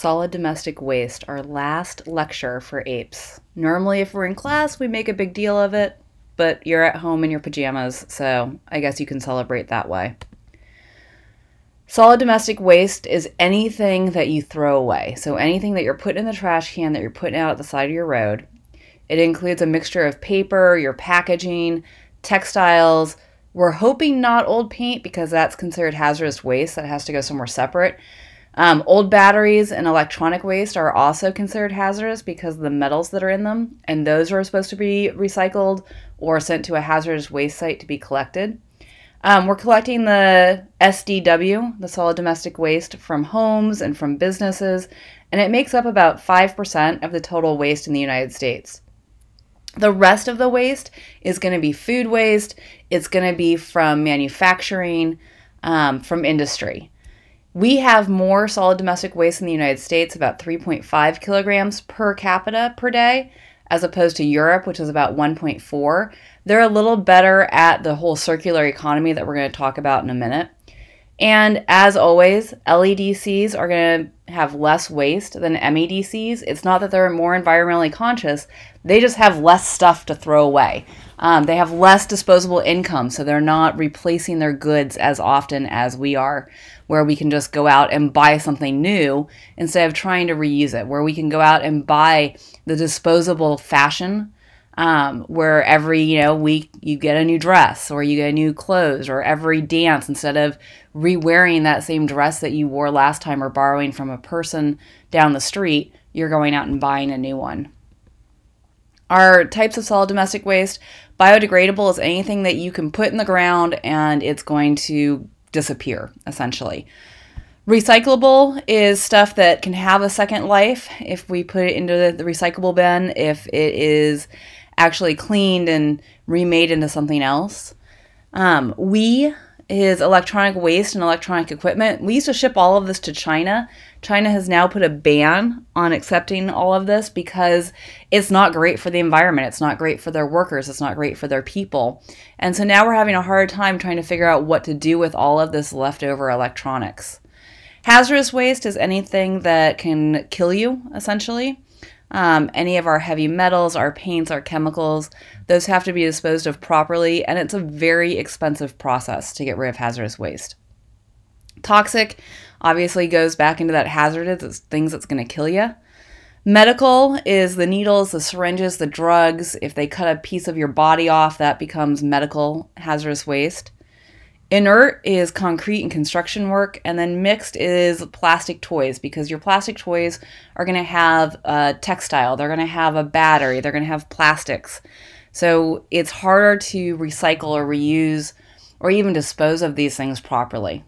solid domestic waste, our last lecture for apes. Normally, if we're in class, we make a big deal of it, but you're at home in your pajamas, so I guess you can celebrate that way. Solid domestic waste is anything that you throw away. So anything that you're putting in the trash can that you're putting out at the side of your road. It includes a mixture of paper, your packaging, textiles. We're hoping not old paint because that's considered hazardous waste that has to go somewhere separate. Um, old batteries and electronic waste are also considered hazardous because of the metals that are in them, and those are supposed to be recycled or sent to a hazardous waste site to be collected. Um, we're collecting the SDW, the solid domestic waste, from homes and from businesses, and it makes up about 5% of the total waste in the United States. The rest of the waste is going to be food waste, it's going to be from manufacturing, um, from industry. We have more solid domestic waste in the United States, about 3.5 kilograms per capita per day, as opposed to Europe, which is about 1.4. They're a little better at the whole circular economy that we're going to talk about in a minute. And as always, LEDCs are going to have less waste than MEDCs. It's not that they're more environmentally conscious, they just have less stuff to throw away. Um, they have less disposable income, so they're not replacing their goods as often as we are, where we can just go out and buy something new instead of trying to reuse it, where we can go out and buy the disposable fashion um, where every you know week you get a new dress or you get new clothes or every dance instead of re-wearing that same dress that you wore last time or borrowing from a person down the street you're going out and buying a new one. Our types of solid domestic waste biodegradable is anything that you can put in the ground and it's going to disappear essentially. Recyclable is stuff that can have a second life if we put it into the, the recyclable bin, if it is actually cleaned and remade into something else. Um, WEEE is electronic waste and electronic equipment. We used to ship all of this to China. China has now put a ban on accepting all of this because it's not great for the environment. It's not great for their workers. It's not great for their people. And so now we're having a hard time trying to figure out what to do with all of this leftover electronics. Hazardous waste is anything that can kill you, essentially. Um, any of our heavy metals, our paints, our chemicals, those have to be disposed of properly, and it's a very expensive process to get rid of hazardous waste. Toxic obviously goes back into that hazardous it's things that's going to kill you. Medical is the needles, the syringes, the drugs. If they cut a piece of your body off, that becomes medical hazardous waste. Inert is concrete and construction work, and then mixed is plastic toys because your plastic toys are going to have a textile, they're going to have a battery, they're going to have plastics. So it's harder to recycle or reuse or even dispose of these things properly.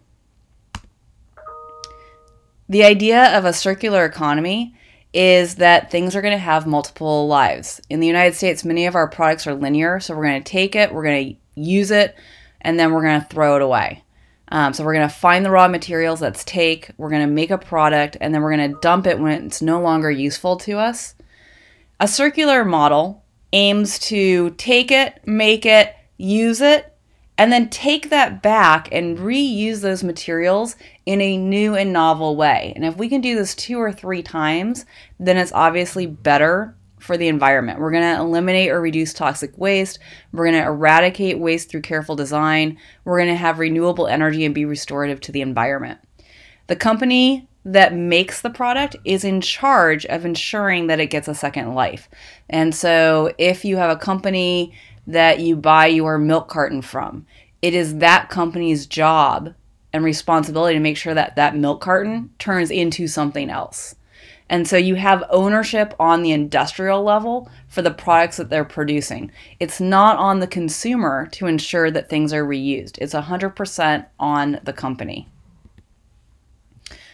The idea of a circular economy is that things are going to have multiple lives. In the United States, many of our products are linear, so we're going to take it, we're going to use it, and then we're going to throw it away. Um, so we're going to find the raw materials, let's take, we're going to make a product, and then we're going to dump it when it's no longer useful to us. A circular model aims to take it, make it, use it, and then take that back and reuse those materials in a new and novel way. And if we can do this two or three times, then it's obviously better for the environment. We're going to eliminate or reduce toxic waste. We're going to eradicate waste through careful design. We're going to have renewable energy and be restorative to the environment. The company that makes the product is in charge of ensuring that it gets a second life. And so if you have a company that you buy your milk carton from, it is that company's job and responsibility to make sure that that milk carton turns into something else. And so you have ownership on the industrial level for the products that they're producing. It's not on the consumer to ensure that things are reused, it's 100% on the company.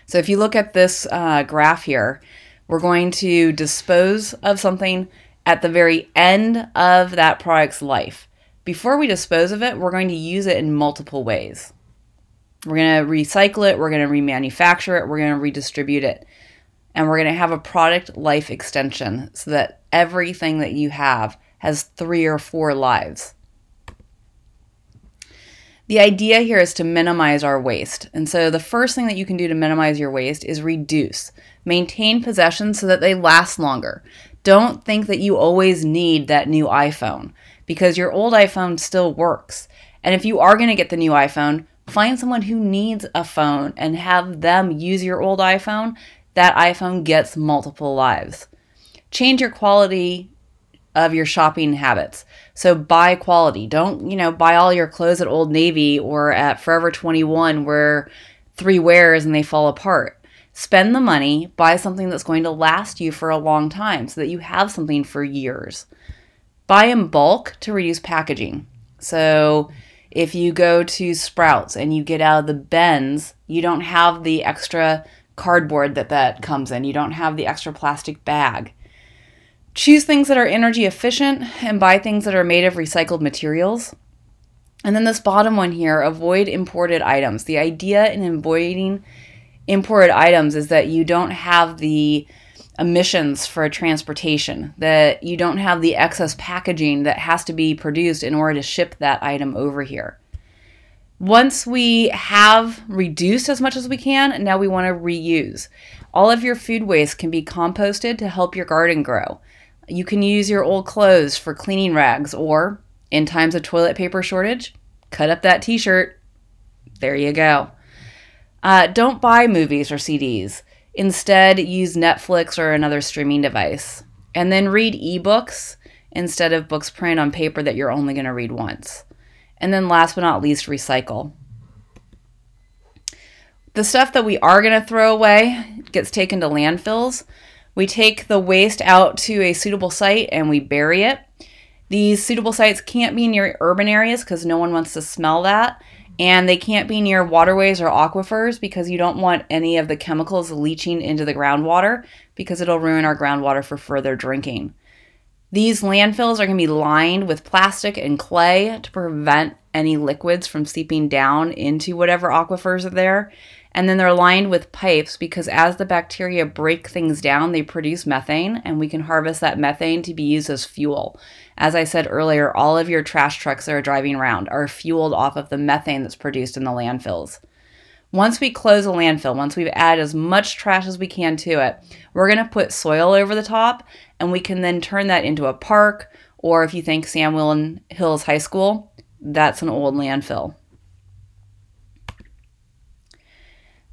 So if you look at this uh, graph here, we're going to dispose of something at the very end of that product's life. Before we dispose of it, we're going to use it in multiple ways. We're going to recycle it, we're going to remanufacture it, we're going to redistribute it and we're going to have a product life extension so that everything that you have has three or four lives. The idea here is to minimize our waste. And so the first thing that you can do to minimize your waste is reduce. Maintain possessions so that they last longer. Don't think that you always need that new iPhone because your old iPhone still works. And if you are going to get the new iPhone, find someone who needs a phone and have them use your old iPhone. That iPhone gets multiple lives. Change your quality of your shopping habits. So buy quality. Don't, you know, buy all your clothes at Old Navy or at Forever 21 where three wears and they fall apart. Spend the money, buy something that's going to last you for a long time so that you have something for years. Buy in bulk to reduce packaging. So if you go to Sprouts and you get out of the bins, you don't have the extra cardboard that that comes in. You don't have the extra plastic bag. Choose things that are energy efficient and buy things that are made of recycled materials. And then this bottom one here, avoid imported items. The idea in avoiding imported items is that you don't have the emissions for transportation, that you don't have the excess packaging that has to be produced in order to ship that item over here. Once we have reduced as much as we can, now we want to reuse. All of your food waste can be composted to help your garden grow. You can use your old clothes for cleaning rags, or in times of toilet paper shortage, cut up that t shirt. There you go. Uh, don't buy movies or CDs. Instead, use Netflix or another streaming device. And then read ebooks instead of books printed on paper that you're only going to read once. And then, last but not least, recycle. The stuff that we are going to throw away gets taken to landfills. We take the waste out to a suitable site and we bury it. These suitable sites can't be near urban areas because no one wants to smell that and they can't be near waterways or aquifers because you don't want any of the chemicals leaching into the groundwater because it'll ruin our groundwater for further drinking. These landfills are going to be lined with plastic and clay to prevent any liquids from seeping down into whatever aquifers are there. And then they're lined with pipes because as the bacteria break things down, they produce methane, and we can harvest that methane to be used as fuel. As I said earlier, all of your trash trucks that are driving around are fueled off of the methane that's produced in the landfills. Once we close a landfill, once we've added as much trash as we can to it, we're going to put soil over the top, and we can then turn that into a park, or if you think Sam Willen Hills High School, that's an old landfill.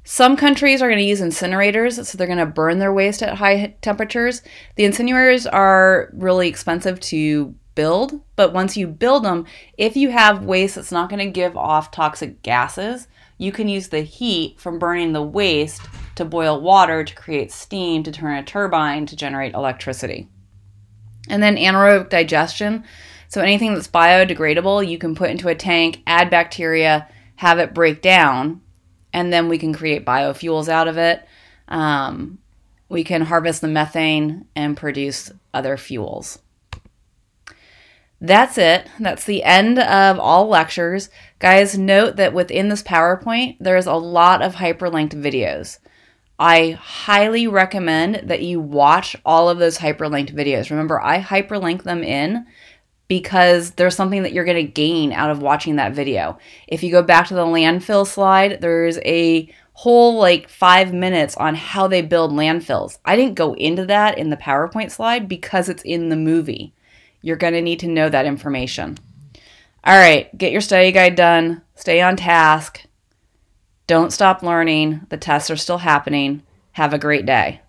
Some countries are going to use incinerators, so they're going to burn their waste at high temperatures. The incinerators are really expensive to build, but once you build them, if you have waste that's not going to give off toxic gases, you can use the heat from burning the waste to boil water to create steam to turn a turbine to generate electricity. And then anaerobic digestion. So anything that's biodegradable, you can put into a tank, add bacteria, have it break down, and then we can create biofuels out of it. Um, we can harvest the methane and produce other fuels. That's it. That's the end of all lectures. Guys, note that within this PowerPoint, there's a lot of hyperlinked videos. I highly recommend that you watch all of those hyperlinked videos. Remember, I hyperlink them in because there's something that you're going to gain out of watching that video. If you go back to the landfill slide, there's a whole like five minutes on how they build landfills. I didn't go into that in the PowerPoint slide because it's in the movie. You're going to need to know that information. All right, get your study guide done, stay on task, don't stop learning. The tests are still happening. Have a great day.